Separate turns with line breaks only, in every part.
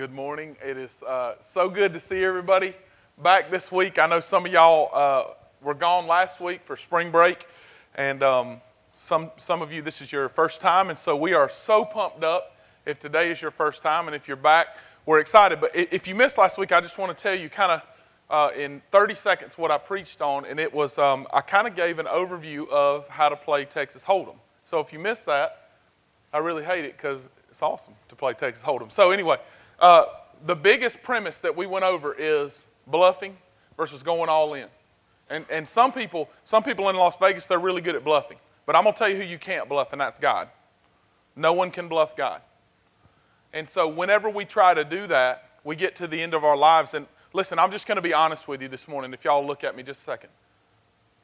Good morning. It is uh, so good to see everybody back this week. I know some of y'all uh, were gone last week for spring break, and um, some, some of you, this is your first time, and so we are so pumped up if today is your first time, and if you're back, we're excited. But if you missed last week, I just want to tell you kind of uh, in 30 seconds what I preached on, and it was um, I kind of gave an overview of how to play Texas Hold'em. So if you missed that, I really hate it because it's awesome to play Texas Hold'em. So anyway, uh, the biggest premise that we went over is bluffing versus going all in. And, and some people, some people in Las Vegas, they're really good at bluffing. But I'm going to tell you who you can't bluff, and that's God. No one can bluff God. And so whenever we try to do that, we get to the end of our lives. And listen, I'm just going to be honest with you this morning. If y'all look at me just a second.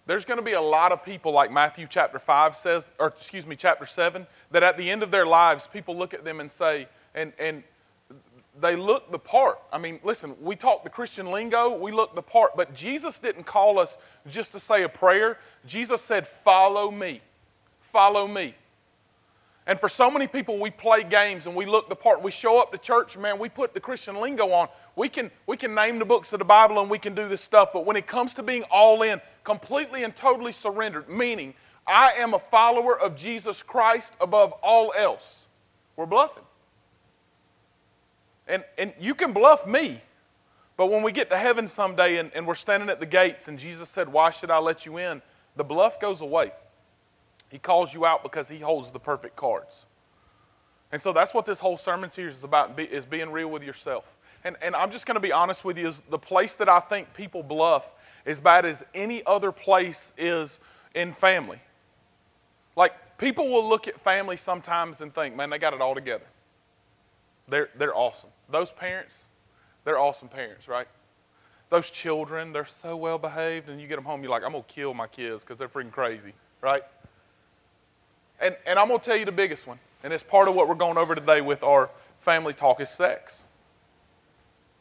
There's going to be a lot of people, like Matthew chapter 5 says, or excuse me, chapter 7, that at the end of their lives, people look at them and say, and, and they look the part. I mean, listen, we talk the Christian lingo, we look the part, but Jesus didn't call us just to say a prayer. Jesus said, Follow me. Follow me. And for so many people, we play games and we look the part. We show up to church, man, we put the Christian lingo on. We can, we can name the books of the Bible and we can do this stuff, but when it comes to being all in, completely and totally surrendered, meaning I am a follower of Jesus Christ above all else, we're bluffing. And, and you can bluff me, but when we get to heaven someday and, and we're standing at the gates and Jesus said, Why should I let you in? The bluff goes away. He calls you out because he holds the perfect cards. And so that's what this whole sermon series is about, is being real with yourself. And, and I'm just going to be honest with you, is the place that I think people bluff as bad as any other place is in family. Like, people will look at family sometimes and think, man, they got it all together. They're, they're awesome. Those parents, they're awesome parents, right? Those children, they're so well behaved, and you get them home, you're like, I'm to kill my kids because they're freaking crazy, right? And, and I'm to tell you the biggest one, and it's part of what we're going over today with our family talk is sex.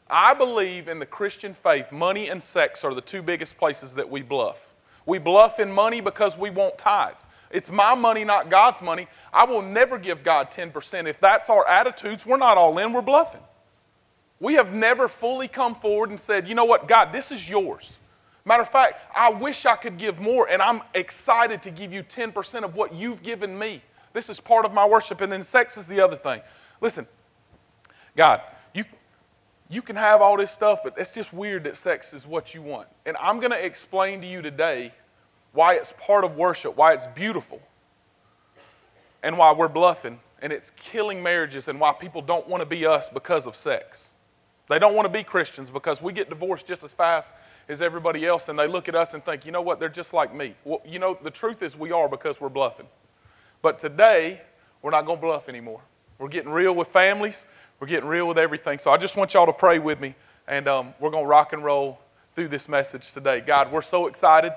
I believe in the Christian faith, money and sex are the two biggest places that we bluff. We bluff in money because we won't tithe. It's my money, not God's money. I will never give God 10%. If that's our attitudes, we're not all in, we're bluffing. We have never fully come forward and said, you know what, God, this is yours. Matter of fact, I wish I could give more, and I'm excited to give you 10% of what you've given me. This is part of my worship, and then sex is the other thing. Listen, God, you, you can have all this stuff, but it's just weird that sex is what you want. And I'm going to explain to you today why it's part of worship, why it's beautiful, and why we're bluffing, and it's killing marriages, and why people don't want to be us because of sex. They don't want to be Christians because we get divorced just as fast as everybody else, and they look at us and think, you know what, they're just like me. Well, you know, the truth is we are because we're bluffing. But today, we're not going to bluff anymore. We're getting real with families, we're getting real with everything. So I just want y'all to pray with me, and um, we're going to rock and roll through this message today. God, we're so excited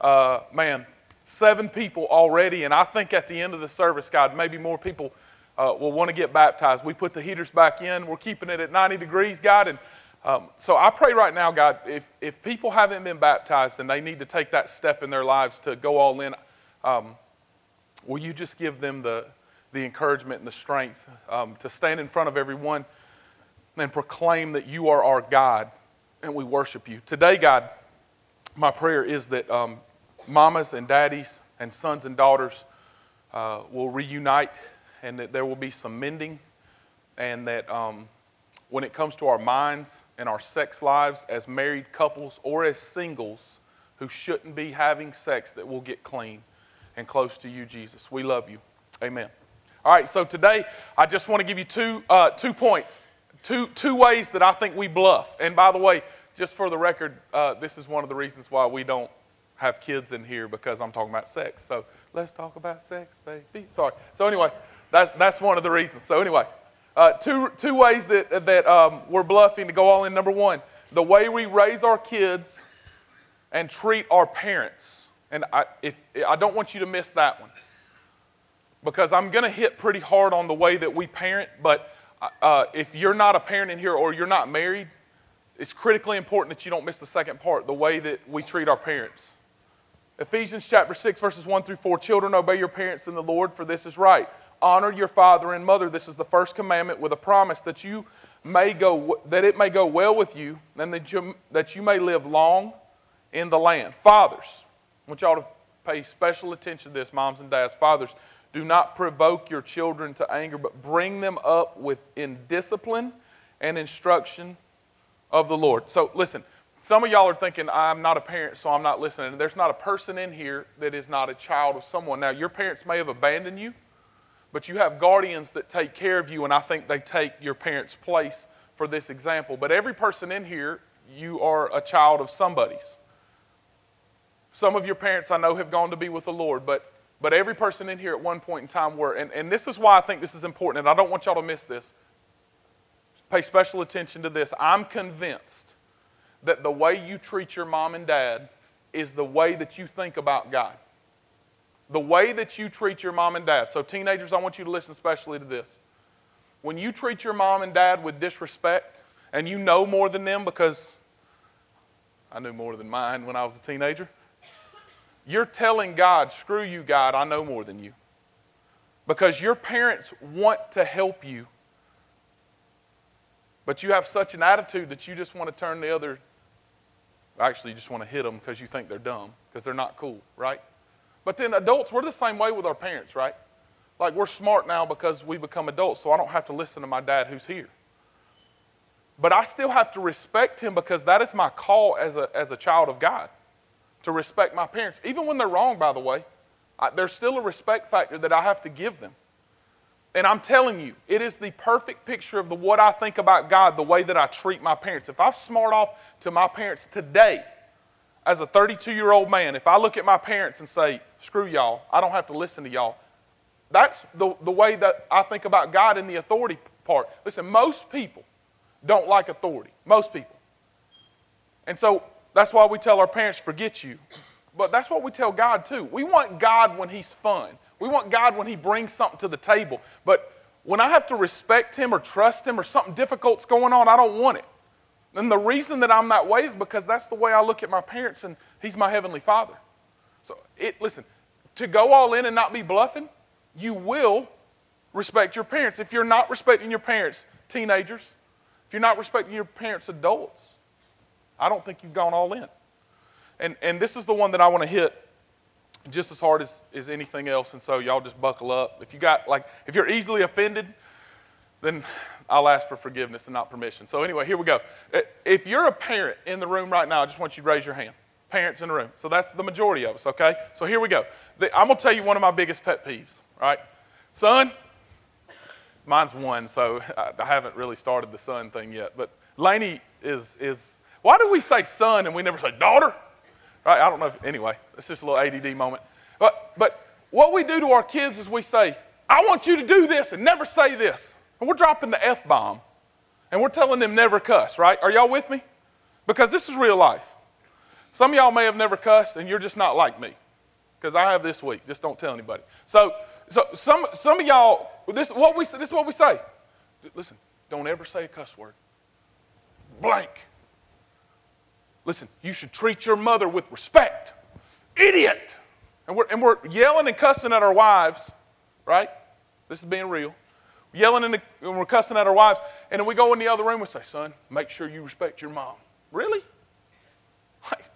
uh, man, seven people already, and I think at the end of the service, God, maybe more people uh, will want to get baptized. We put the heaters back in. We're keeping it at 90 degrees, God. And um, so I pray right now, God, if, if people haven't been baptized and they need to take that step in their lives to go all in, um, will you just give them the, the encouragement and the strength um, to stand in front of everyone and proclaim that you are our God and we worship you? Today, God, my prayer is that um, mamas and daddies and sons and daughters uh, will reunite and that there will be some mending and that um, when it comes to our minds and our sex lives as married couples or as singles who shouldn't be having sex that we'll get clean and close to you jesus we love you amen all right so today i just want to give you two, uh, two points two, two ways that i think we bluff and by the way just for the record, uh, this is one of the reasons why we don't have kids in here because I'm talking about sex. So let's talk about sex, baby. Sorry. So anyway, that's, that's one of the reasons. So anyway, uh, two, two ways that, that um, we're bluffing to go all in. Number one, the way we raise our kids and treat our parents. And I, if, I don't want you to miss that one because I'm going to hit pretty hard on the way that we parent. But uh, if you're not a parent in here or you're not married, it's critically important that you don't miss the second part, the way that we treat our parents. Ephesians chapter 6, verses 1 through 4 Children, obey your parents in the Lord, for this is right. Honor your father and mother. This is the first commandment with a promise that you may go that it may go well with you, and that you, that you may live long in the land. Fathers, I want y'all to pay special attention to this, moms and dads. Fathers, do not provoke your children to anger, but bring them up with in discipline and instruction of the Lord. So listen, some of y'all are thinking, I'm not a parent, so I'm not listening. There's not a person in here that is not a child of someone. Now, your parents may have abandoned you, but you have guardians that take care of you, and I think they take your parents' place for this example. But every person in here, you are a child of somebody's. Some of your parents I know have gone to be with the Lord, but, but every person in here at one point in time were. And, and this is why I think this is important, and I don't want y'all to miss this. Pay special attention to this. I'm convinced that the way you treat your mom and dad is the way that you think about God. The way that you treat your mom and dad. So, teenagers, I want you to listen especially to this. When you treat your mom and dad with disrespect, and you know more than them because I knew more than mine when I was a teenager, you're telling God, screw you, God, I know more than you. Because your parents want to help you, but you have such an attitude that you just want to turn the other. Actually, you just want to hit them because you think they're dumb, because they're not cool, right? But then adults, we're the same way with our parents, right? Like we're smart now because we become adults, so I don't have to listen to my dad who's here. But I still have to respect him because that is my call as a, as a child of God to respect my parents, even when they're wrong, by the way. I, there's still a respect factor that I have to give them. And I'm telling you, it is the perfect picture of the, what I think about God, the way that I treat my parents. If I smart off to my parents today, as a 32 year old man, if I look at my parents and say, screw y'all, I don't have to listen to y'all, that's the, the way that I think about God and the authority part. Listen, most people don't like authority. Most people. And so that's why we tell our parents, forget you. But that's what we tell God too. We want God when He's fun. We want God when He brings something to the table. But when I have to respect Him or trust Him or something difficult's going on, I don't want it. And the reason that I'm that way is because that's the way I look at my parents, and He's my Heavenly Father. So, it, listen, to go all in and not be bluffing, you will respect your parents. If you're not respecting your parents, teenagers, if you're not respecting your parents, adults, I don't think you've gone all in. And, and this is the one that I want to hit just as hard as, as anything else. And so y'all just buckle up. If you got like if you're easily offended, then I'll ask for forgiveness and not permission. So anyway, here we go. Uh, if you're a parent in the room right now, I just want you to raise your hand. Parents in the room. So that's the majority of us, okay? So here we go. I'm gonna tell you one of my biggest pet peeves, right? Son, mine's one, so I haven't really started the son thing yet. But Laney is is why do we say son and we never say daughter? Right? I don't know. If, anyway, it's just a little ADD moment. But, but what we do to our kids is we say, I want you to do this and never say this. And we're dropping the F bomb. And we're telling them never cuss, right? Are y'all with me? Because this is real life. Some of y'all may have never cussed and you're just not like me. Because I have this week. Just don't tell anybody. So, so some, some of y'all, this, what we, this is what we say. Listen, don't ever say a cuss word. Blank. Listen, you should treat your mother with respect. Idiot! And we're, and we're yelling and cussing at our wives, right? This is being real. Yelling and, and we're cussing at our wives, and then we go in the other room and say, Son, make sure you respect your mom. Really? Like,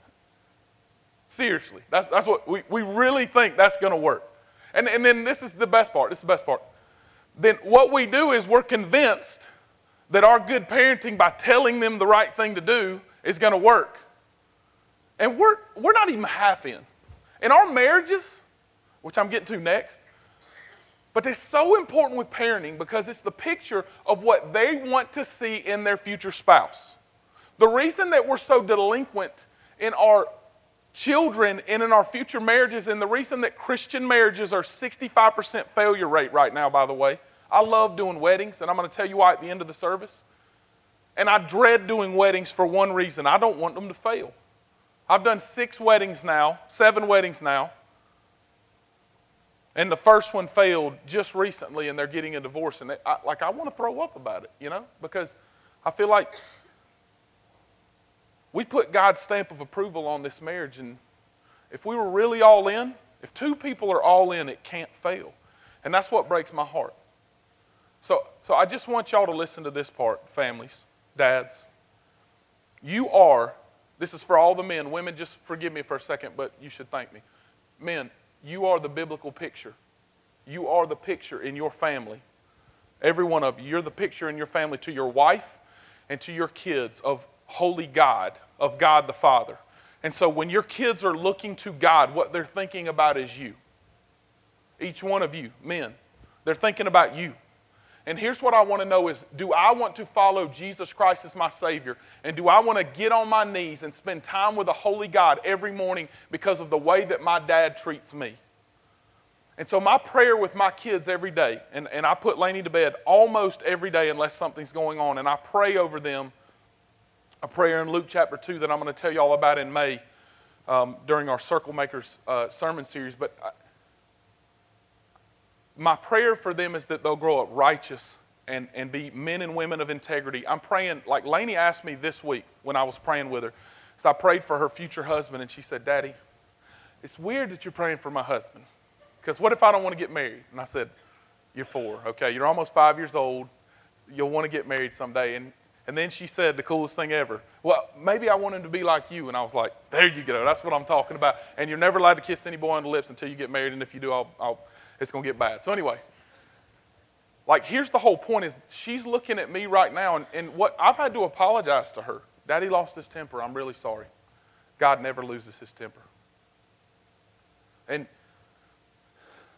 seriously, that's, that's what we, we really think that's going to work. And, and then this is the best part. This is the best part. Then what we do is we're convinced that our good parenting by telling them the right thing to do is going to work. And we're, we're not even half in. In our marriages, which I'm getting to next, but it's so important with parenting because it's the picture of what they want to see in their future spouse. The reason that we're so delinquent in our children and in our future marriages, and the reason that Christian marriages are 65% failure rate right now, by the way. I love doing weddings, and I'm going to tell you why at the end of the service. And I dread doing weddings for one reason I don't want them to fail. I've done six weddings now, seven weddings now. And the first one failed just recently, and they're getting a divorce. And they, I, like, I want to throw up about it, you know, because I feel like we put God's stamp of approval on this marriage. And if we were really all in, if two people are all in, it can't fail. And that's what breaks my heart. So, So I just want y'all to listen to this part, families, dads. You are, this is for all the men. Women, just forgive me for a second, but you should thank me. Men, you are the biblical picture. You are the picture in your family. Every one of you. You're the picture in your family to your wife and to your kids of holy God, of God the Father. And so when your kids are looking to God, what they're thinking about is you. Each one of you, men, they're thinking about you. And here's what I want to know is do I want to follow Jesus Christ as my Savior? And do I want to get on my knees and spend time with a holy God every morning because of the way that my dad treats me? And so my prayer with my kids every day, and, and I put Laney to bed almost every day unless something's going on, and I pray over them a prayer in Luke chapter 2 that I'm going to tell you all about in May um, during our Circle Makers uh, sermon series. But uh, my prayer for them is that they'll grow up righteous and, and be men and women of integrity. I'm praying, like Laney asked me this week when I was praying with her. So I prayed for her future husband, and she said, Daddy, it's weird that you're praying for my husband. Because what if I don't want to get married? And I said, You're four, okay? You're almost five years old. You'll want to get married someday. And, and then she said the coolest thing ever. Well, maybe I want him to be like you. And I was like, There you go. That's what I'm talking about. And you're never allowed to kiss any boy on the lips until you get married. And if you do, I'll, I'll it's going to get bad. So, anyway, like, here's the whole point is she's looking at me right now, and, and what I've had to apologize to her. Daddy lost his temper. I'm really sorry. God never loses his temper. And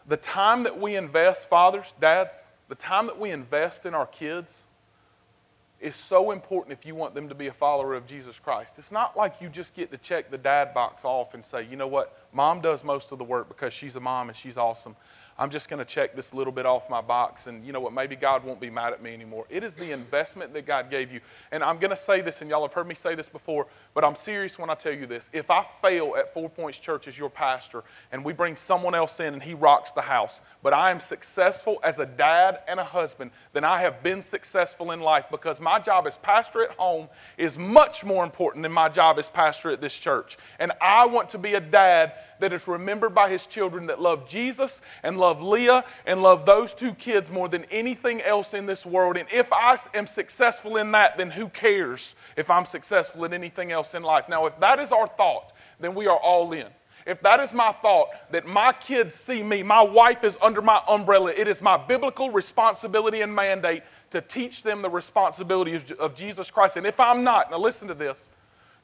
the time that we invest, fathers, dads, the time that we invest in our kids is so important if you want them to be a follower of Jesus Christ. It's not like you just get to check the dad box off and say, you know what, mom does most of the work because she's a mom and she's awesome. I'm just going to check this little bit off my box, and you know what? Maybe God won't be mad at me anymore. It is the investment that God gave you. And I'm going to say this, and y'all have heard me say this before, but I'm serious when I tell you this. If I fail at Four Points Church as your pastor, and we bring someone else in and he rocks the house, but I am successful as a dad and a husband, then I have been successful in life because my job as pastor at home is much more important than my job as pastor at this church. And I want to be a dad that is remembered by his children that love Jesus and love Leah and love those two kids more than anything else in this world. And if I am successful in that, then who cares if I'm successful in anything else in life? Now, if that is our thought, then we are all in. If that is my thought, that my kids see me, my wife is under my umbrella, it is my biblical responsibility and mandate to teach them the responsibility of Jesus Christ. And if I'm not, now listen to this,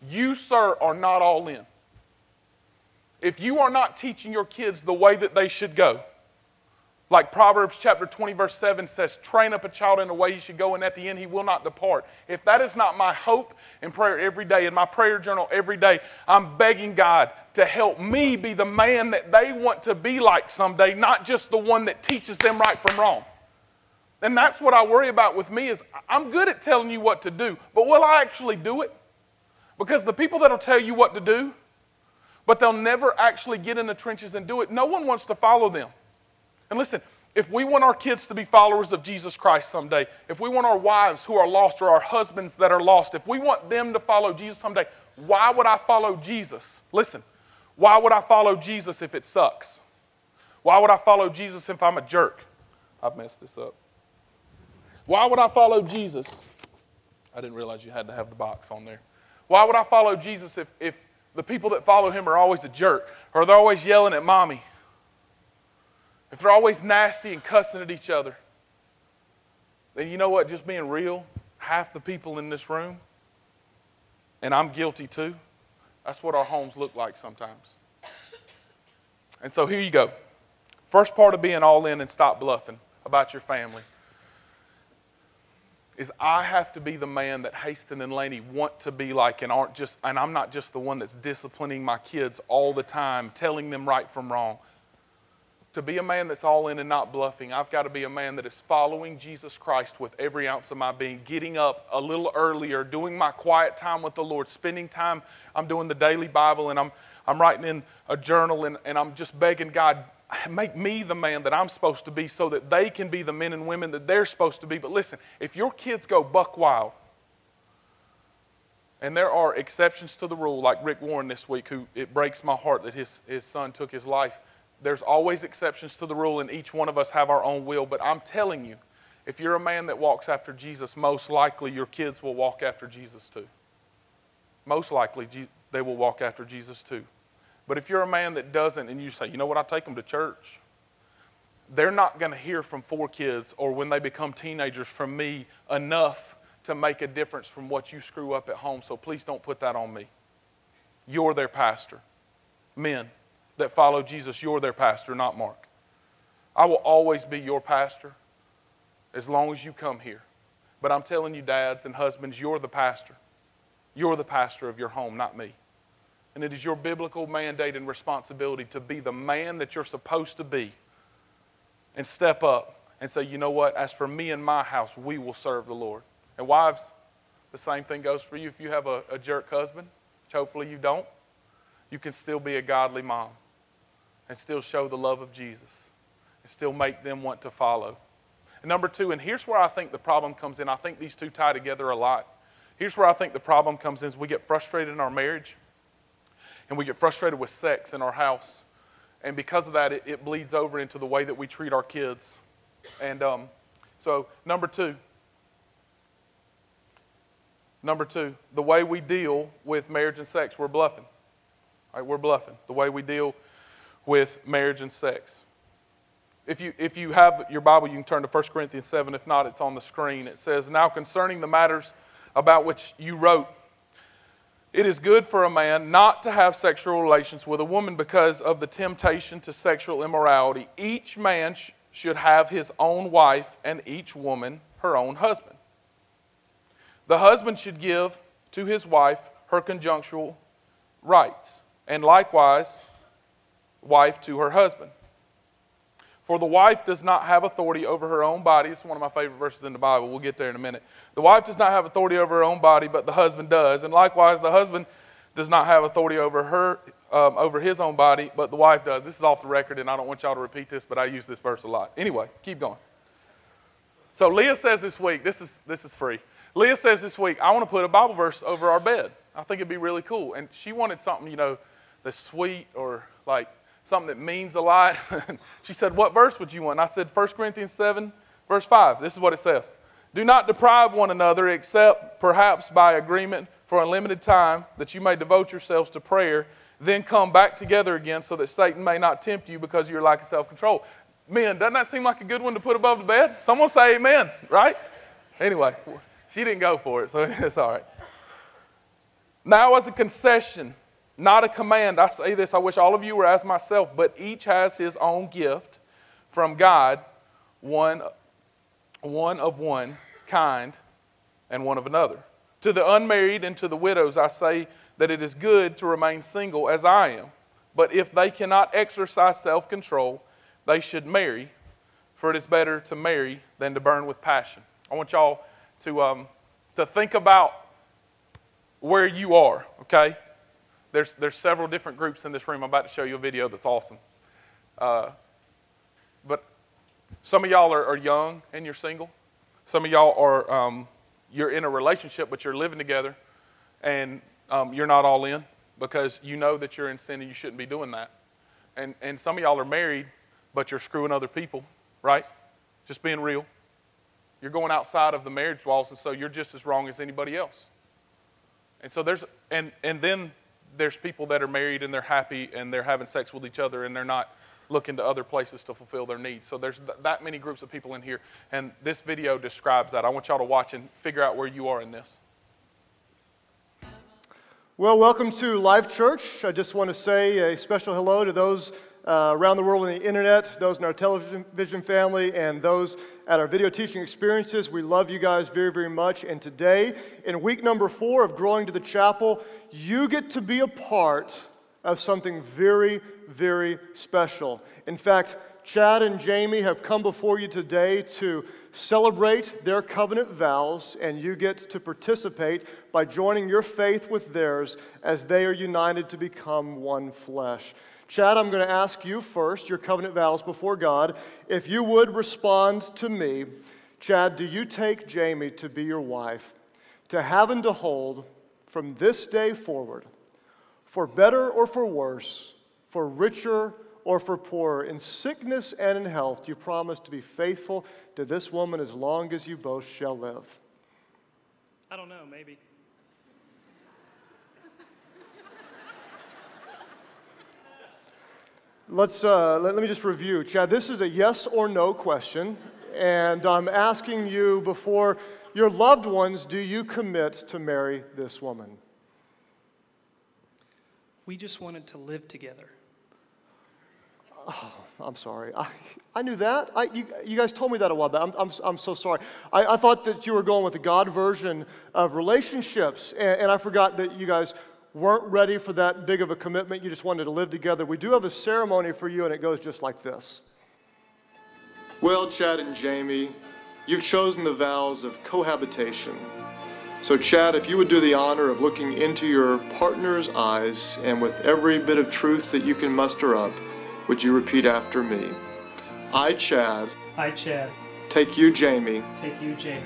you, sir, are not all in if you are not teaching your kids the way that they should go, like Proverbs chapter 20, verse 7 says, train up a child in the way he should go, and at the end he will not depart. If that is not my hope and prayer every day, in my prayer journal every day, I'm begging God to help me be the man that they want to be like someday, not just the one that teaches them right from wrong. And that's what I worry about with me is I'm good at telling you what to do, but will I actually do it? Because the people that'll tell you what to do, but they'll never actually get in the trenches and do it. No one wants to follow them. And listen, if we want our kids to be followers of Jesus Christ someday, if we want our wives who are lost or our husbands that are lost, if we want them to follow Jesus someday, why would I follow Jesus? Listen, why would I follow Jesus if it sucks? Why would I follow Jesus if I'm a jerk? I've messed this up. Why would I follow Jesus? I didn't realize you had to have the box on there. Why would I follow Jesus if, if the people that follow him are always a jerk, or they're always yelling at mommy, if they're always nasty and cussing at each other, then you know what? Just being real, half the people in this room, and I'm guilty too, that's what our homes look like sometimes. And so here you go. First part of being all in and stop bluffing about your family is I have to be the man that Haston and Laney want to be like and aren't just and I'm not just the one that's disciplining my kids all the time, telling them right from wrong. To be a man that's all in and not bluffing, I've got to be a man that is following Jesus Christ with every ounce of my being, getting up a little earlier, doing my quiet time with the Lord, spending time. I'm doing the daily Bible and I'm, I'm writing in a journal and, and I'm just begging God, make me the man that I'm supposed to be so that they can be the men and women that they're supposed to be. But listen, if your kids go buck wild, and there are exceptions to the rule, like Rick Warren this week, who it breaks my heart that his, his son took his life. There's always exceptions to the rule, and each one of us have our own will. But I'm telling you, If you're a man that walks after Jesus, most likely your kids will walk after Jesus too. Most likely they will walk after Jesus too. But if you're a man that doesn't and you say, you know what, I take them to church, they're not going to hear from four kids or when they become teenagers from me enough to make a difference from what you screw up at home. So please don't put that on me. You're their pastor. Men that follow Jesus, you're their pastor, not Mark. I will always be your pastor as long as you come here. But I'm telling you, dads and husbands, you're the pastor. You're the pastor of your home, not me. And it is your biblical mandate and responsibility to be the man that you're supposed to be and step up and say, you know what, as for me and my house, we will serve the Lord. And wives, the same thing goes for you. If you have a, a jerk husband, which hopefully you don't, you can still be a godly mom and still show the love of Jesus and still make them want to follow. And number two, and here's where I think the problem comes in. I think these two tie together a lot. Here's where I think the problem comes in is we get frustrated in our marriage and we get frustrated with sex in our house. And because of that, it, it bleeds over into the way that we treat our kids. And um, so, number two, number two, the way we deal with marriage and sex, we're bluffing. Right, we're bluffing. The way we deal with marriage and sex. If you, if you have your Bible, you can turn to 1 Corinthians 7. If not, it's on the screen. It says, Now concerning the matters about which you wrote, it is good for a man not to have sexual relations with a woman because of the temptation to sexual immorality. Each man sh- should have his own wife, and each woman her own husband. The husband should give to his wife her conjunctural rights, and likewise, wife to her husband. For the wife does not have authority over her own body. It's one of my favorite verses in the Bible. We'll get there in a minute. The wife does not have authority over her own body, but the husband does. And likewise, the husband does not have authority over her, um, over his own body, but the wife does. This is off the record, and I don't want y'all to repeat this, but I use this verse a lot. Anyway, keep going. So Leah says this week, this is this is free. Leah says this week, I want to put a Bible verse over our bed. I think it'd be really cool. And she wanted something, you know, that's sweet or like something that means a lot. she said, What verse would you want? I said, 1 Corinthians 7, verse 5. This is what it says Do not deprive one another, except perhaps by agreement for a limited time, that you may devote yourselves to prayer, then come back together again so that Satan may not tempt you because of your lack of self control. Men, doesn't that seem like a good one to put above the bed? Someone say amen, right? Anyway, she didn't go for it, so it's all right. Now, as a concession, not a command. I say this, I wish all of you were as myself, but each has his own gift from God, one, one of one kind and one of another. To the unmarried and to the widows, I say that it is good to remain single as I am. But if they cannot exercise self control, they should marry, for it is better to marry than to burn with passion. I want y'all to, um, to think about where you are, okay? There's, there's several different groups in this room. I'm about to show you a video that's awesome. Uh, but some of y'all are, are, young and you're single. Some of y'all are um, you're in a relationship, but you're living together, and um, you're not all in because you know that you're in sin and you shouldn't be doing that. And and some of y'all are married, but you're screwing other people, right? Just being real. You're going outside of the marriage walls, and so you're just as wrong as anybody else. And so there's and and then there's people that are married and they're happy and they're having sex with each other and they're not looking to other places to fulfill their needs. So there's th- that many groups of people in here, and this video describes that. I want y'all to watch and figure out where you are in this.
Well, welcome to Life Church. I just want to say a special hello to those uh, around the world on the internet, those in our television family, and those at our video teaching experiences. We love you guys very, very much. And today, in week number four of Growing to the Chapel, you get to be a part of something very, very special. In fact, Chad and Jamie have come before you today to celebrate their covenant vows, and you get to participate by joining your faith with theirs as they are united to become one flesh. Chad, I'm going to ask you first your covenant vows before God. If you would respond to me, Chad, do you take Jamie to be your wife, to have and to hold from this day forward, for better or for worse, for richer or for poorer, in sickness and in health, do you promise to be faithful to this woman as long as you both shall live?
I don't know, maybe.
Let's, uh, let, let me just review. Chad, this is a yes or no question, and I'm asking you before your loved ones, do you commit to marry this woman?
We just wanted to live together.
Oh, I'm sorry. I, I knew that. I, you, you guys told me that a while back. I'm, I'm, I'm so sorry. I, I thought that you were going with the God version of relationships, and, and I forgot that you guys weren't ready for that big of a commitment. You just wanted to live together. We do have a ceremony for you, and it goes just like this. Well, Chad and Jamie, you've chosen the vows of cohabitation. So, Chad, if you would do the honor of looking into your partner's eyes and with every bit of truth that you can muster up, would you repeat after me? I, Chad,
I, Chad,
take you, Jamie,
take you, Jamie,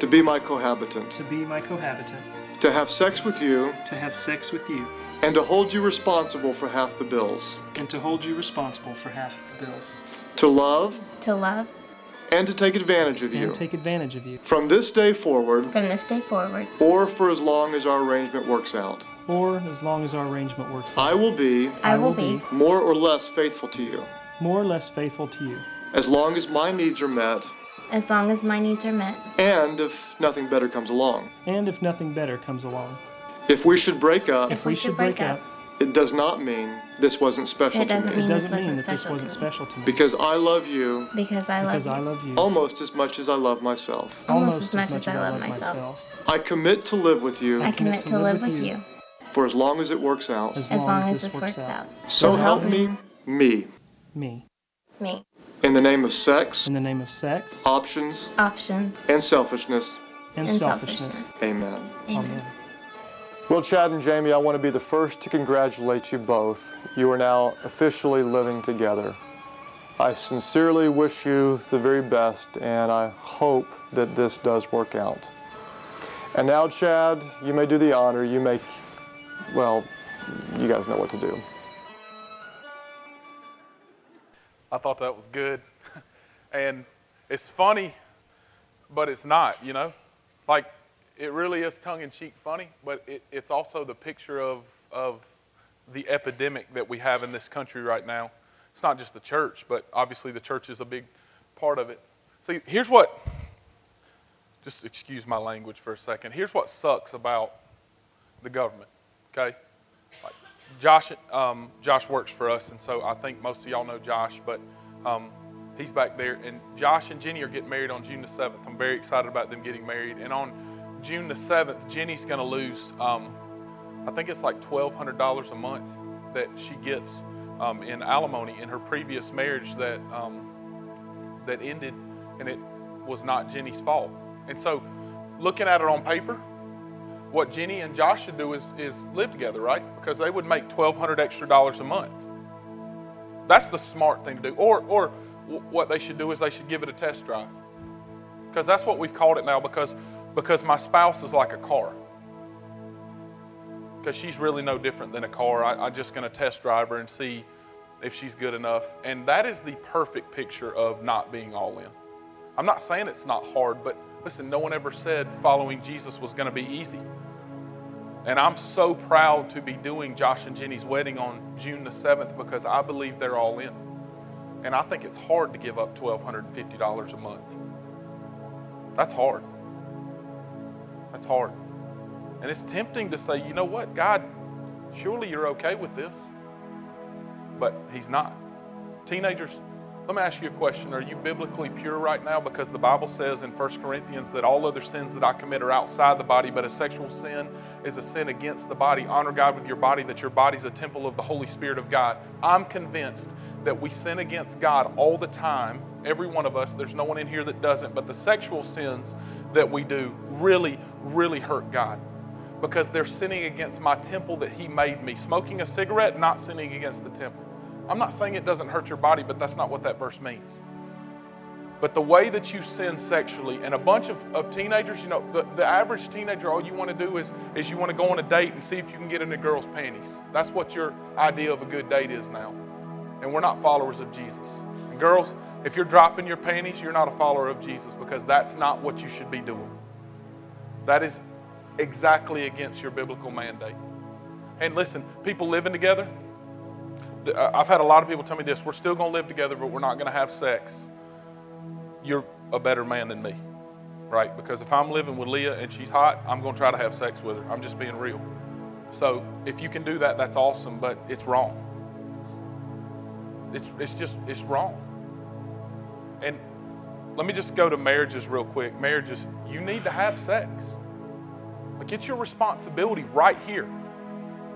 to be my cohabitant,
to be my cohabitant,
to have sex with you,
to have sex with you,
and to hold you responsible for half the bills,
and to hold you responsible for half of the bills,
to love
to love
and to take advantage of you.
and take advantage of you,
from this day forward
from this day forward,
or for as long as our arrangement works out.
or as long as our arrangement works out.
I will be
I will be
more or less faithful to you.
More or less faithful to you,
as long as my needs are met
as long as my needs are met.
and if nothing better comes along.
and if nothing better comes along.
If we should break up,
If we should break up,
it does not mean this wasn't special
It
to
doesn't
me.
Mean this
doesn't mean
wasn't
that this
special
wasn't
to me.
special to me.
Because I love you
because I love
Because
you
I love you
almost as much as I love myself.
almost as much as I love myself.
I commit to live with you
I commit to live with you
for as long as it works out.
as
as
long,
long
as
as
this
this works out.
So help me, me.
Me.
Me.
In the name of sex,
In the name of sex
options,
Options
and selfishness.
and,
and
selfishness.
selfishness.
Amen.
Amen.
Amen.
Well, Chad and Jamie, I want to be the first to congratulate you both. You are now officially living together. I sincerely wish you the very best, and I hope that this does work out. And now, Chad, you may do the honor. You make, well, you guys know what to do.
I thought that was good. and it's funny, but it's not, you know? Like, it really is tongue in cheek funny, but it, it's also the picture of, of the epidemic that we have in this country right now. It's not just the church, but obviously the church is a big part of it. See, here's what, just excuse my language for a second. Here's what sucks about the government, okay? Like Josh, um, Josh works for us, and so I think most of y'all know Josh, but um, he's back there. And Josh and Jenny are getting married on June the 7th. I'm very excited about them getting married. And on June the 7th, Jenny's going to lose, um, I think it's like $1,200 a month that she gets um, in alimony in her previous marriage that, um, that ended, and it was not Jenny's fault. And so, looking at it on paper, what Jenny and Josh should do is, is live together, right? Because they would make twelve hundred extra dollars a month. That's the smart thing to do. Or, or what they should do is they should give it a test drive. Because that's what we've called it now. Because because my spouse is like a car. Because she's really no different than a car. I, I'm just going to test drive her and see if she's good enough. And that is the perfect picture of not being all in. I'm not saying it's not hard, but listen, no one ever said following Jesus was going to be easy. And I'm so proud to be doing Josh and Jenny's wedding on June the 7th because I believe they're all in. And I think it's hard to give up $1,250 a month. That's hard. That's hard. And it's tempting to say, you know what, God, surely you're okay with this. But He's not. Teenagers, let me ask you a question. Are you biblically pure right now? Because the Bible says in 1 Corinthians that all other sins that I commit are outside the body, but a sexual sin is a sin against the body. Honor God with your body, that your body's a temple of the Holy Spirit of God. I'm convinced that we sin against God all the time, every one of us. There's no one in here that doesn't, but the sexual sins that we do really, really hurt God because they're sinning against my temple that He made me. Smoking a cigarette, not sinning against the temple. I'm not saying it doesn't hurt your body, but that's not what that verse means. But the way that you sin sexually, and a bunch of, of teenagers, you know, the, the average teenager, all you want to do is, is you want to go on a date and see if you can get in a girl's panties. That's what your idea of a good date is now. and we're not followers of Jesus. And girls, if you're dropping your panties, you're not a follower of Jesus because that's not what you should be doing. That is exactly against your biblical mandate. And listen, people living together, I've had a lot of people tell me this we're still going to live together, but we're not going to have sex. You're a better man than me, right? Because if I'm living with Leah and she's hot, I'm going to try to have sex with her. I'm just being real. So if you can do that, that's awesome, but it's wrong. It's, it's just, it's wrong. And let me just go to marriages real quick. Marriages, you need to have sex. Like it's your responsibility right here.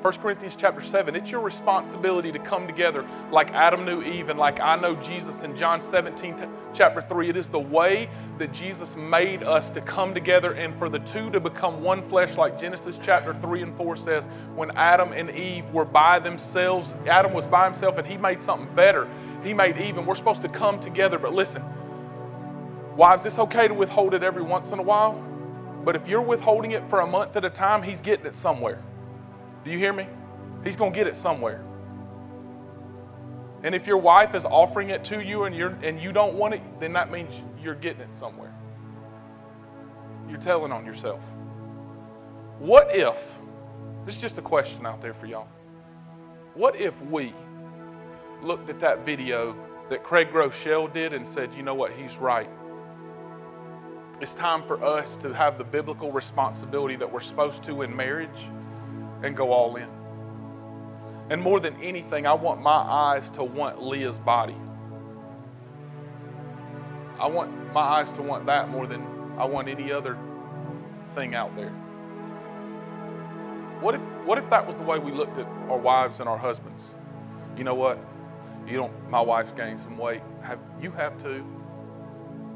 1 Corinthians chapter 7, it's your responsibility to come together like Adam knew Eve and like I know Jesus in John 17, chapter 3. It is the way that Jesus made us to come together and for the two to become one flesh, like Genesis chapter 3 and 4 says, when Adam and Eve were by themselves, Adam was by himself and he made something better. He made Eve, and we're supposed to come together. But listen, wives, it's okay to withhold it every once in a while, but if you're withholding it for a month at a time, he's getting it somewhere. Do you hear me? He's going to get it somewhere. And if your wife is offering it to you and, you're, and you don't want it, then that means you're getting it somewhere. You're telling on yourself. What if, this is just a question out there for y'all. What if we looked at that video that Craig Groeschel did and said, you know what, he's right? It's time for us to have the biblical responsibility that we're supposed to in marriage and go all in. And more than anything, I want my eyes to want Leah's body. I want my eyes to want that more than I want any other thing out there. What if, what if that was the way we looked at our wives and our husbands? You know what? You don't. My wife's gained some weight. Have you have too?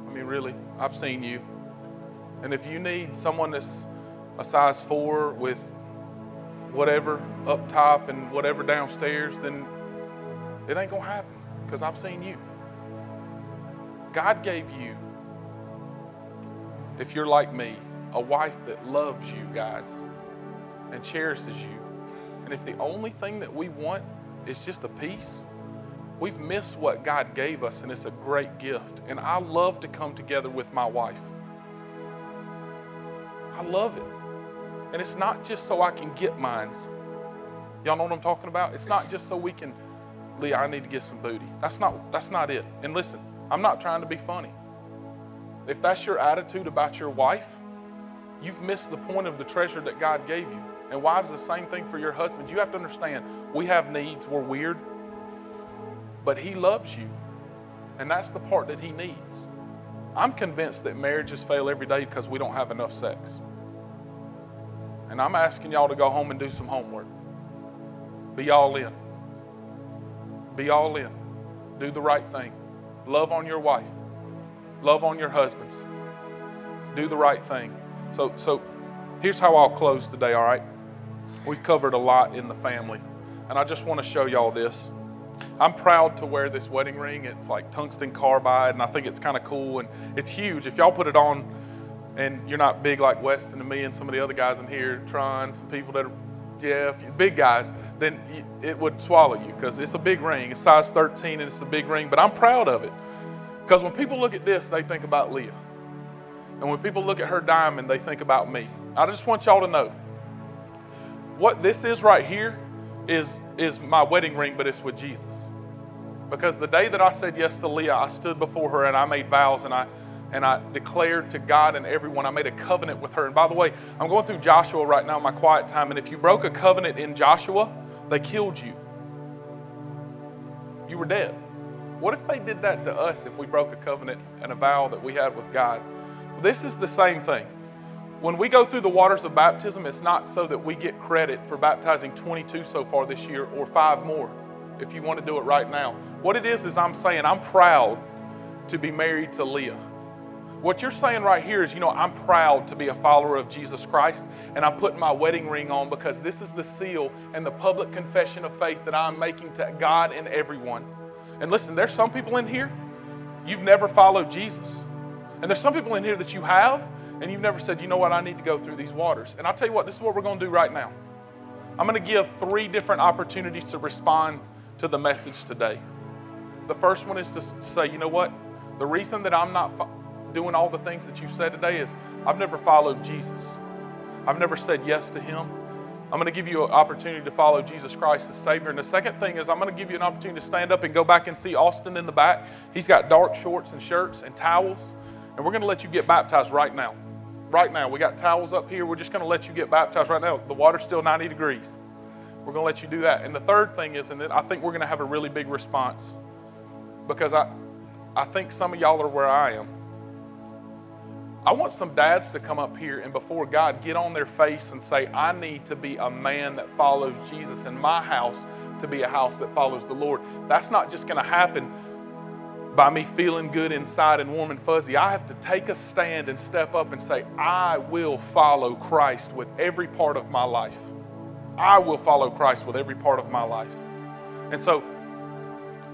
I mean, really, I've seen you. And if you need someone that's a size four with whatever up top and whatever downstairs, then it ain't gonna happen because I've seen you. God gave you, if you're like me, a wife that loves you guys and cherishes you. And if the only thing that we want is just a piece, we've missed what God gave us, and it's a great gift. And I love to come together with my wife. I love it. And it's not just so I can get mines. Y'all know what I'm talking about? It's not just so we can, Leah, I need to get some booty. That's not, that's not it. And listen, I'm not trying to be funny. If that's your attitude about your wife, you've missed the point of the treasure that God gave you. And wives, the same thing for your husbands. You have to understand, we have needs, we're weird, but He loves you. And that's the part that He needs. I'm convinced that marriages fail every day because we don't have enough sex. And I'm asking y'all to go home and do some homework. Be all in. Be all in. Do the right thing. Love on your wife. Love on your husbands. Do the right thing. So, so here's how I'll close today, all right? We've covered a lot in the family. And I just want to show y'all this. I'm proud to wear this wedding ring. It's like tungsten carbide, and I think it's kind of cool. And it's huge. If y'all put it on, and you're not big like Weston and me and some of the other guys in here, trying some people that are Jeff, big guys, then it would swallow you because it's a big ring. It's size 13 and it's a big ring, but I'm proud of it. Because when people look at this, they think about Leah. And when people look at her diamond, they think about me. I just want y'all to know what this is right here is, is my wedding ring, but it's with Jesus. Because the day that I said yes to Leah, I stood before her and I made vows and I and I declared to God and everyone, I made a covenant with her. And by the way, I'm going through Joshua right now in my quiet time, and if you broke a covenant in Joshua, they killed you. You were dead. What if they did that to us if we broke a covenant and a vow that we had with God? This is the same thing. When we go through the waters of baptism, it's not so that we get credit for baptizing 22 so far this year or five more if you want to do it right now. What it is, is I'm saying I'm proud to be married to Leah. What you're saying right here is, you know, I'm proud to be a follower of Jesus Christ, and I'm putting my wedding ring on because this is the seal and the public confession of faith that I'm making to God and everyone. And listen, there's some people in here, you've never followed Jesus. And there's some people in here that you have, and you've never said, you know what, I need to go through these waters. And I'll tell you what, this is what we're going to do right now. I'm going to give three different opportunities to respond to the message today. The first one is to say, you know what? The reason that I'm not fo- doing all the things that you've said today is I've never followed Jesus. I've never said yes to Him. I'm going to give you an opportunity to follow Jesus Christ as Savior. And the second thing is, I'm going to give you an opportunity to stand up and go back and see Austin in the back. He's got dark shorts and shirts and towels. And we're going to let you get baptized right now. Right now. We got towels up here. We're just going to let you get baptized right now. The water's still 90 degrees. We're going to let you do that. And the third thing is, and then I think we're going to have a really big response because I, I think some of y'all are where I am. I want some dads to come up here and before God get on their face and say, I need to be a man that follows Jesus in my house to be a house that follows the Lord. That's not just going to happen by me feeling good inside and warm and fuzzy. I have to take a stand and step up and say, I will follow Christ with every part of my life. I will follow Christ with every part of my life. And so,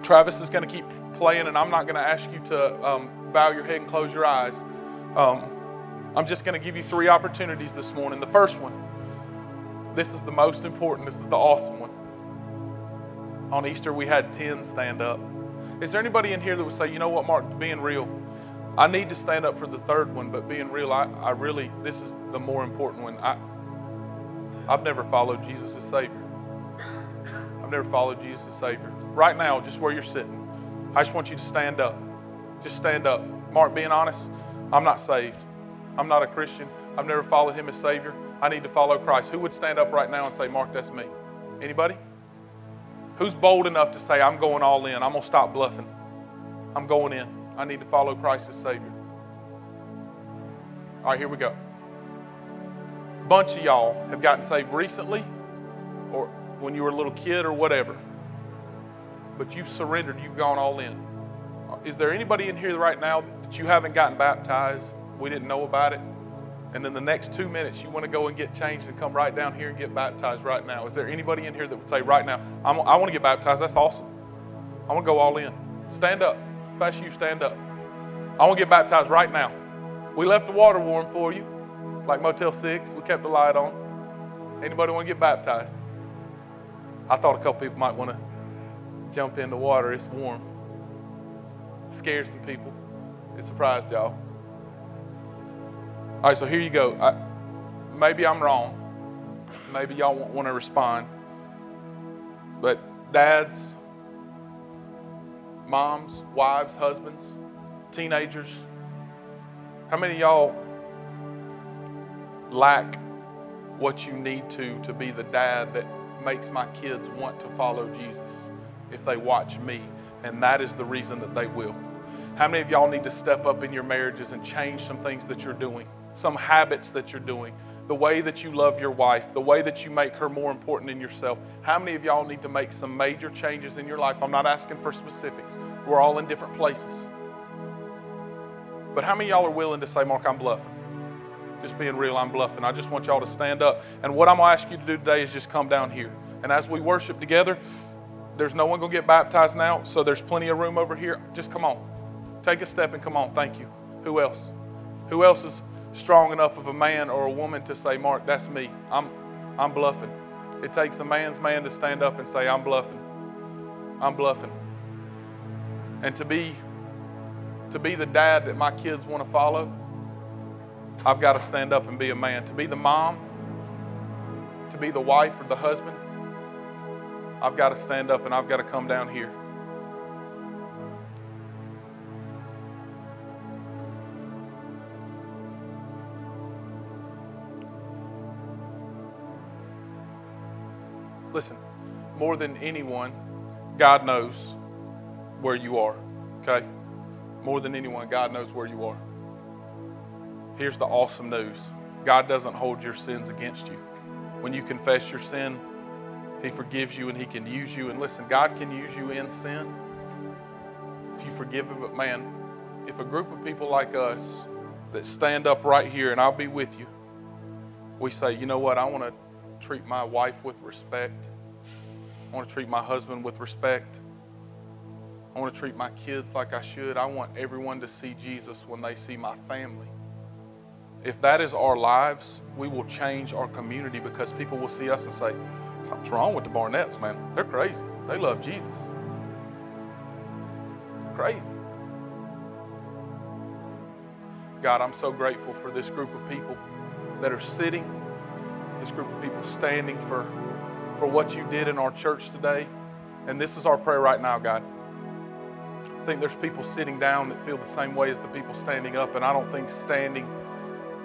Travis is going to keep playing, and I'm not going to ask you to um, bow your head and close your eyes. Um, I'm just going to give you three opportunities this morning. The first one, this is the most important, this is the awesome one. On Easter, we had 10 stand up. Is there anybody in here that would say, you know what, Mark, being real, I need to stand up for the third one, but being real, I, I really, this is the more important one. I, I've never followed Jesus as Savior. I've never followed Jesus as Savior. Right now, just where you're sitting, I just want you to stand up. Just stand up. Mark, being honest, I'm not saved. I'm not a Christian. I've never followed him as Savior. I need to follow Christ. Who would stand up right now and say, Mark, that's me? Anybody? Who's bold enough to say, I'm going all in? I'm going to stop bluffing. I'm going in. I need to follow Christ as Savior. All right, here we go. Bunch of y'all have gotten saved recently or when you were a little kid or whatever. But you've surrendered, you've gone all in. Is there anybody in here right now that you haven't gotten baptized? We didn't know about it. And then the next two minutes, you want to go and get changed and come right down here and get baptized right now. Is there anybody in here that would say, right now, I want to get baptized? That's awesome. I want to go all in. Stand up. If that's you, stand up. I want to get baptized right now. We left the water warm for you, like Motel 6. We kept the light on. Anybody want to get baptized? I thought a couple people might want to jump in the water. It's warm. Scared some people. It surprised y'all. All right, so here you go. I, maybe I'm wrong. Maybe y'all won't want to respond. But dads, moms, wives, husbands, teenagers, how many y'all lack what you need to to be the dad that makes my kids want to follow Jesus if they watch me? And that is the reason that they will. How many of y'all need to step up in your marriages and change some things that you're doing, some habits that you're doing, the way that you love your wife, the way that you make her more important than yourself? How many of y'all need to make some major changes in your life? I'm not asking for specifics. We're all in different places. But how many of y'all are willing to say, Mark, I'm bluffing? Just being real, I'm bluffing. I just want y'all to stand up. And what I'm going to ask you to do today is just come down here. And as we worship together, there's no one going to get baptized now, so there's plenty of room over here. Just come on. Take a step and come on. Thank you. Who else? Who else is strong enough of a man or a woman to say, Mark, that's me. I'm, I'm bluffing. It takes a man's man to stand up and say, I'm bluffing. I'm bluffing. And to be to be the dad that my kids want to follow, I've got to stand up and be a man. To be the mom, to be the wife or the husband, I've got to stand up and I've got to come down here. Listen, more than anyone, God knows where you are, okay? More than anyone, God knows where you are. Here's the awesome news God doesn't hold your sins against you. When you confess your sin, He forgives you and He can use you. And listen, God can use you in sin if you forgive Him. But man, if a group of people like us that stand up right here, and I'll be with you, we say, you know what, I want to treat my wife with respect, I want to treat my husband with respect. I want to treat my kids like I should. I want everyone to see Jesus when they see my family. If that is our lives, we will change our community because people will see us and say, Something's wrong with the Barnetts, man. They're crazy. They love Jesus. crazy. God, I'm so grateful for this group of people that are sitting, this group of people standing for, for what you did in our church today. And this is our prayer right now, God. I think there's people sitting down that feel the same way as the people standing up, and I don't think standing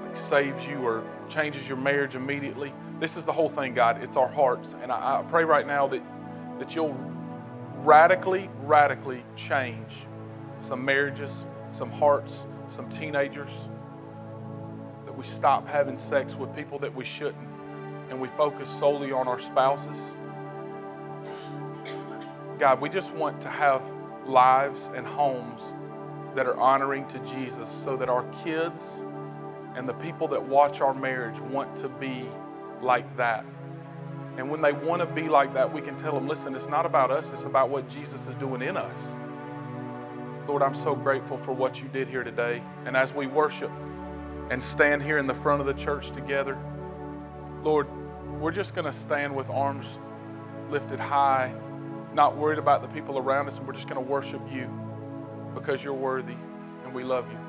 like, saves you or changes your marriage immediately. This is the whole thing, God. It's our hearts. And I, I pray right now that, that you'll radically, radically change some marriages, some hearts, some teenagers, that we stop having sex with people that we shouldn't, and we focus solely on our spouses. God, we just want to have lives and homes that are honoring to Jesus so that our kids and the people that watch our marriage want to be like that. And when they want to be like that, we can tell them, listen, it's not about us, it's about what Jesus is doing in us. Lord, I'm so grateful for what you did here today. And as we worship and stand here in the front of the church together, Lord, we're just going to stand with arms lifted high, not worried about the people around us, and we're just going to worship you because you're worthy and we love you.